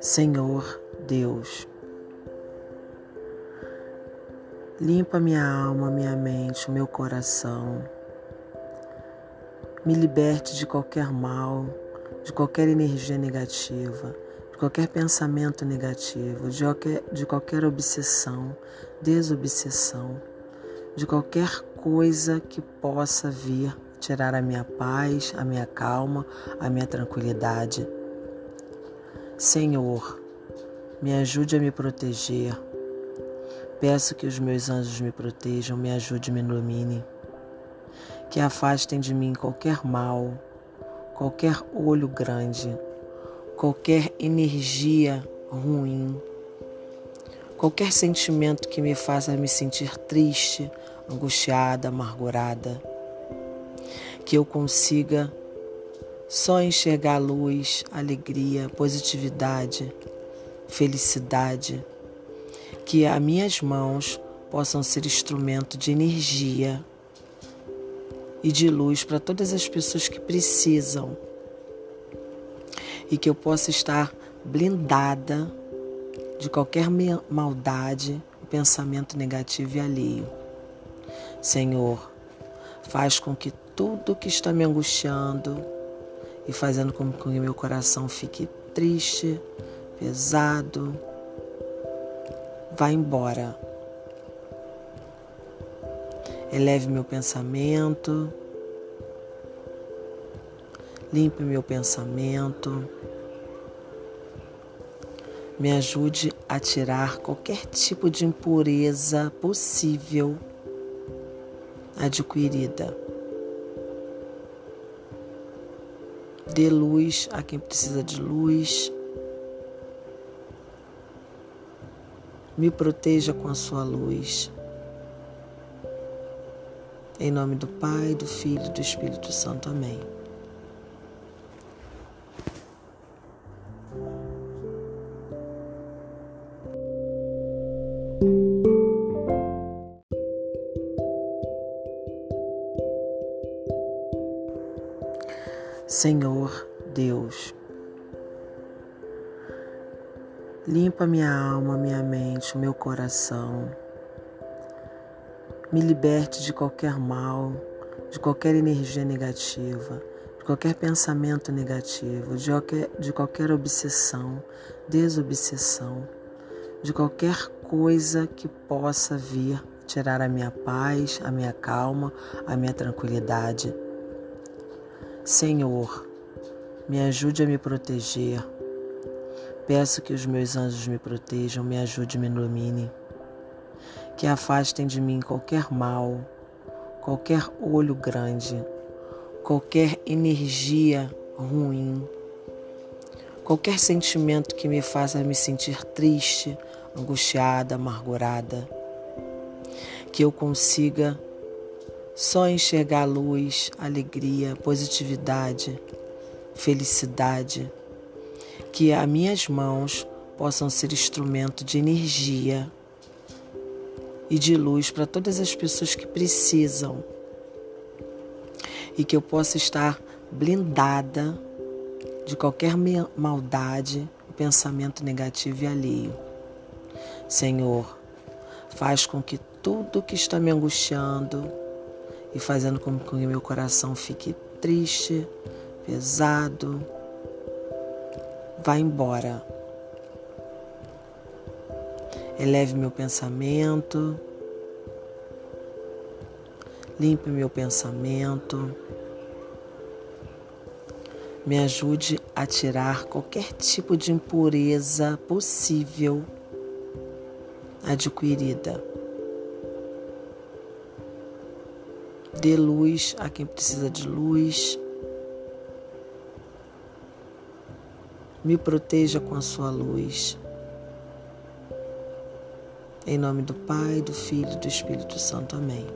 Senhor Deus, limpa minha alma, minha mente, meu coração. Me liberte de qualquer mal, de qualquer energia negativa, de qualquer pensamento negativo, de qualquer, de qualquer obsessão, desobsessão, de qualquer coisa que possa vir tirar a minha paz, a minha calma, a minha tranquilidade. Senhor, me ajude a me proteger. Peço que os meus anjos me protejam, me ajudem, me iluminem. Que afastem de mim qualquer mal, qualquer olho grande, qualquer energia ruim, qualquer sentimento que me faça me sentir triste, angustiada, amargurada. Que eu consiga só enxergar luz, alegria, positividade, felicidade. Que as minhas mãos possam ser instrumento de energia e de luz para todas as pessoas que precisam. E que eu possa estar blindada de qualquer maldade, pensamento negativo e alheio. Senhor, faz com que tudo que está me angustiando e fazendo com que meu coração fique triste, pesado, vá embora. Eleve meu pensamento, limpe meu pensamento, me ajude a tirar qualquer tipo de impureza possível adquirida. Dê luz a quem precisa de luz. Me proteja com a sua luz. Em nome do Pai, do Filho e do Espírito Santo. Amém. Senhor Deus, limpa minha alma, minha mente, meu coração. Me liberte de qualquer mal, de qualquer energia negativa, de qualquer pensamento negativo, de qualquer, de qualquer obsessão, desobsessão, de qualquer coisa que possa vir tirar a minha paz, a minha calma, a minha tranquilidade. Senhor, me ajude a me proteger. Peço que os meus anjos me protejam, me ajudem, me iluminem. Que afastem de mim qualquer mal, qualquer olho grande, qualquer energia ruim, qualquer sentimento que me faça me sentir triste, angustiada, amargurada. Que eu consiga só enxergar luz, alegria, positividade, felicidade. Que as minhas mãos possam ser instrumento de energia e de luz para todas as pessoas que precisam. E que eu possa estar blindada de qualquer maldade, pensamento negativo e alheio. Senhor, faz com que tudo que está me angustiando, e fazendo com que meu coração fique triste, pesado. Vá embora. Eleve meu pensamento. Limpe meu pensamento. Me ajude a tirar qualquer tipo de impureza possível adquirida. Dê luz a quem precisa de luz. Me proteja com a sua luz. Em nome do Pai, do Filho e do Espírito Santo. Amém.